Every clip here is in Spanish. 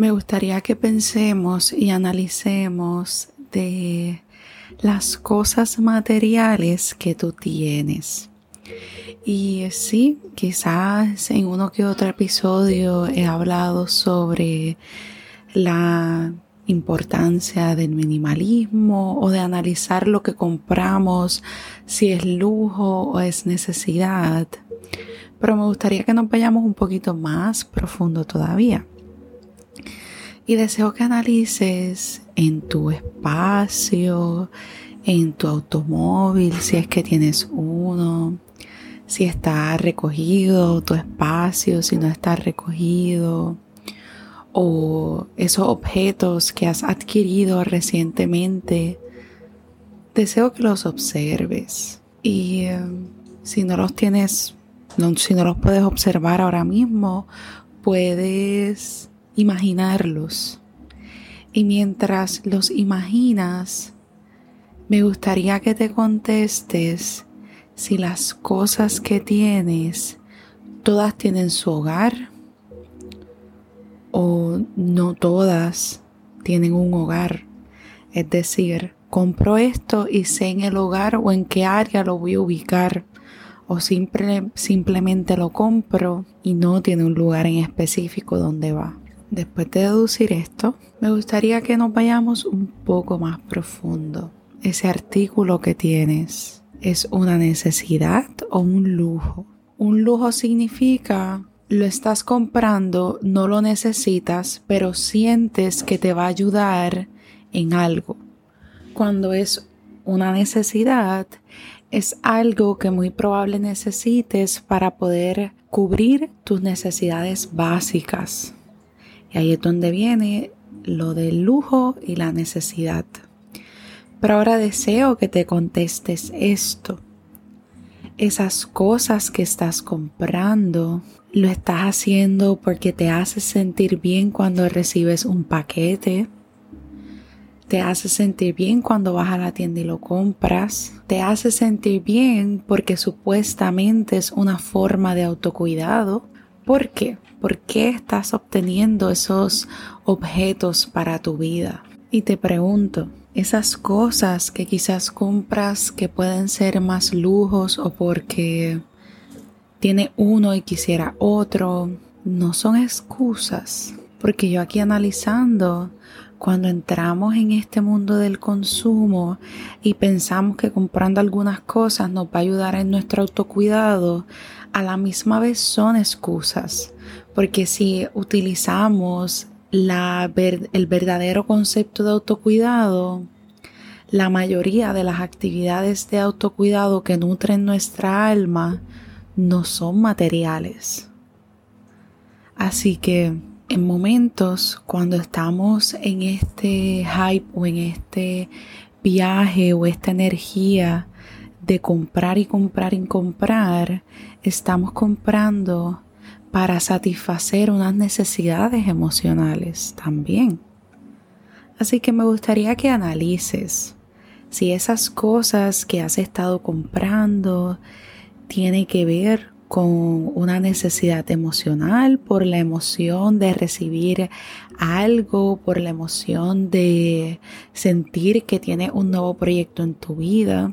Me gustaría que pensemos y analicemos de las cosas materiales que tú tienes. Y sí, quizás en uno que otro episodio he hablado sobre la importancia del minimalismo o de analizar lo que compramos, si es lujo o es necesidad. Pero me gustaría que nos vayamos un poquito más profundo todavía. Y deseo que analices en tu espacio, en tu automóvil, si es que tienes uno, si está recogido tu espacio, si no está recogido, o esos objetos que has adquirido recientemente. Deseo que los observes y eh, si no los tienes, si no los puedes observar ahora mismo, puedes imaginarlos. Y mientras los imaginas, me gustaría que te contestes si las cosas que tienes, todas tienen su hogar o no todas tienen un hogar. Es decir, compro esto y sé en el hogar o en qué área lo voy a ubicar. O simplemente lo compro y no tiene un lugar en específico donde va. Después de deducir esto, me gustaría que nos vayamos un poco más profundo. Ese artículo que tienes es una necesidad o un lujo. Un lujo significa lo estás comprando, no lo necesitas, pero sientes que te va a ayudar en algo. Cuando es una necesidad, es algo que muy probable necesites para poder cubrir tus necesidades básicas. Y ahí es donde viene lo del lujo y la necesidad. Pero ahora deseo que te contestes esto. Esas cosas que estás comprando, lo estás haciendo porque te hace sentir bien cuando recibes un paquete. Te hace sentir bien cuando vas a la tienda y lo compras. Te hace sentir bien porque supuestamente es una forma de autocuidado. ¿Por qué? ¿Por qué estás obteniendo esos objetos para tu vida? Y te pregunto, esas cosas que quizás compras que pueden ser más lujos o porque tiene uno y quisiera otro, no son excusas. Porque yo aquí analizando, cuando entramos en este mundo del consumo y pensamos que comprando algunas cosas nos va a ayudar en nuestro autocuidado, a la misma vez son excusas. Porque si utilizamos el verdadero concepto de autocuidado, la mayoría de las actividades de autocuidado que nutren nuestra alma no son materiales. Así que en momentos cuando estamos en este hype o en este viaje o esta energía de comprar y comprar y comprar, estamos comprando para satisfacer unas necesidades emocionales también. Así que me gustaría que analices si esas cosas que has estado comprando tiene que ver con una necesidad emocional, por la emoción de recibir algo, por la emoción de sentir que tienes un nuevo proyecto en tu vida.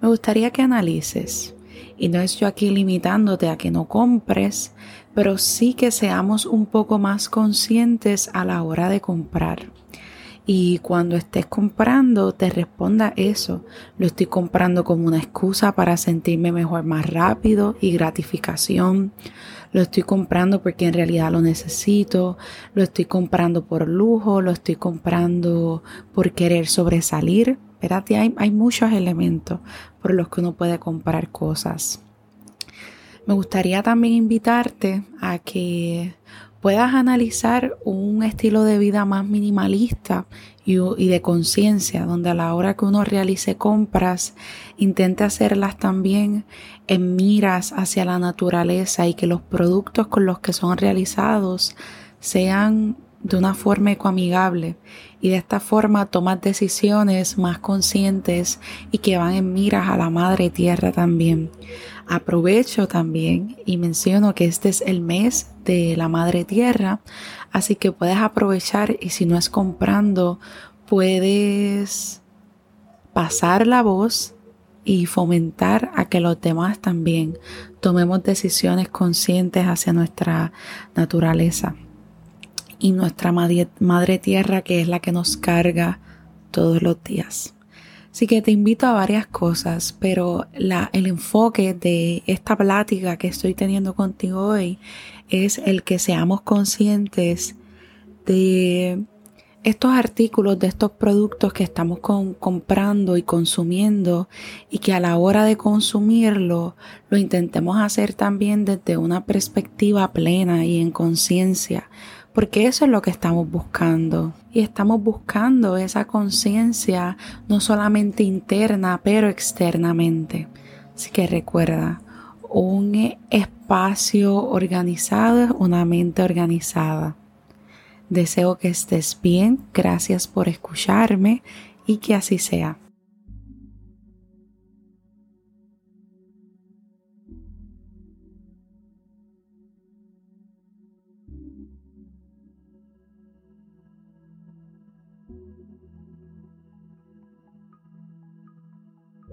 Me gustaría que analices y no es yo aquí limitándote a que no compres, pero sí que seamos un poco más conscientes a la hora de comprar. Y cuando estés comprando, te responda eso. Lo estoy comprando como una excusa para sentirme mejor más rápido y gratificación. Lo estoy comprando porque en realidad lo necesito. Lo estoy comprando por lujo. Lo estoy comprando por querer sobresalir. Espérate, hay, hay muchos elementos por los que uno puede comprar cosas. Me gustaría también invitarte a que puedas analizar un estilo de vida más minimalista y, de conciencia, donde a la hora que uno realice compras, intente hacerlas también en miras hacia la naturaleza y que los productos con los que son realizados sean de una forma ecoamigable y de esta forma tomas decisiones más conscientes y que van en miras a la madre tierra también. Aprovecho también y menciono que este es el mes de la madre tierra, así que puedes aprovechar y si no es comprando, puedes pasar la voz y fomentar a que los demás también tomemos decisiones conscientes hacia nuestra naturaleza y nuestra madre, tierra que es la que nos carga todos los días. Así que te invito a varias cosas, pero la, el enfoque de esta plática que estoy teniendo contigo hoy es el que seamos conscientes de estos artículos, de estos productos que estamos comprando y consumiendo y que a la hora de consumirlo lo intentemos hacer también desde una perspectiva plena y en conciencia, porque eso es lo que estamos buscando. Y estamos buscando esa conciencia no solamente interna, pero externamente. Así que recuerda, un espacio organizado es una mente organizada. Deseo que estés bien, gracias por escucharme y que así sea.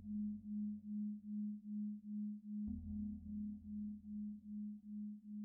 Thank you.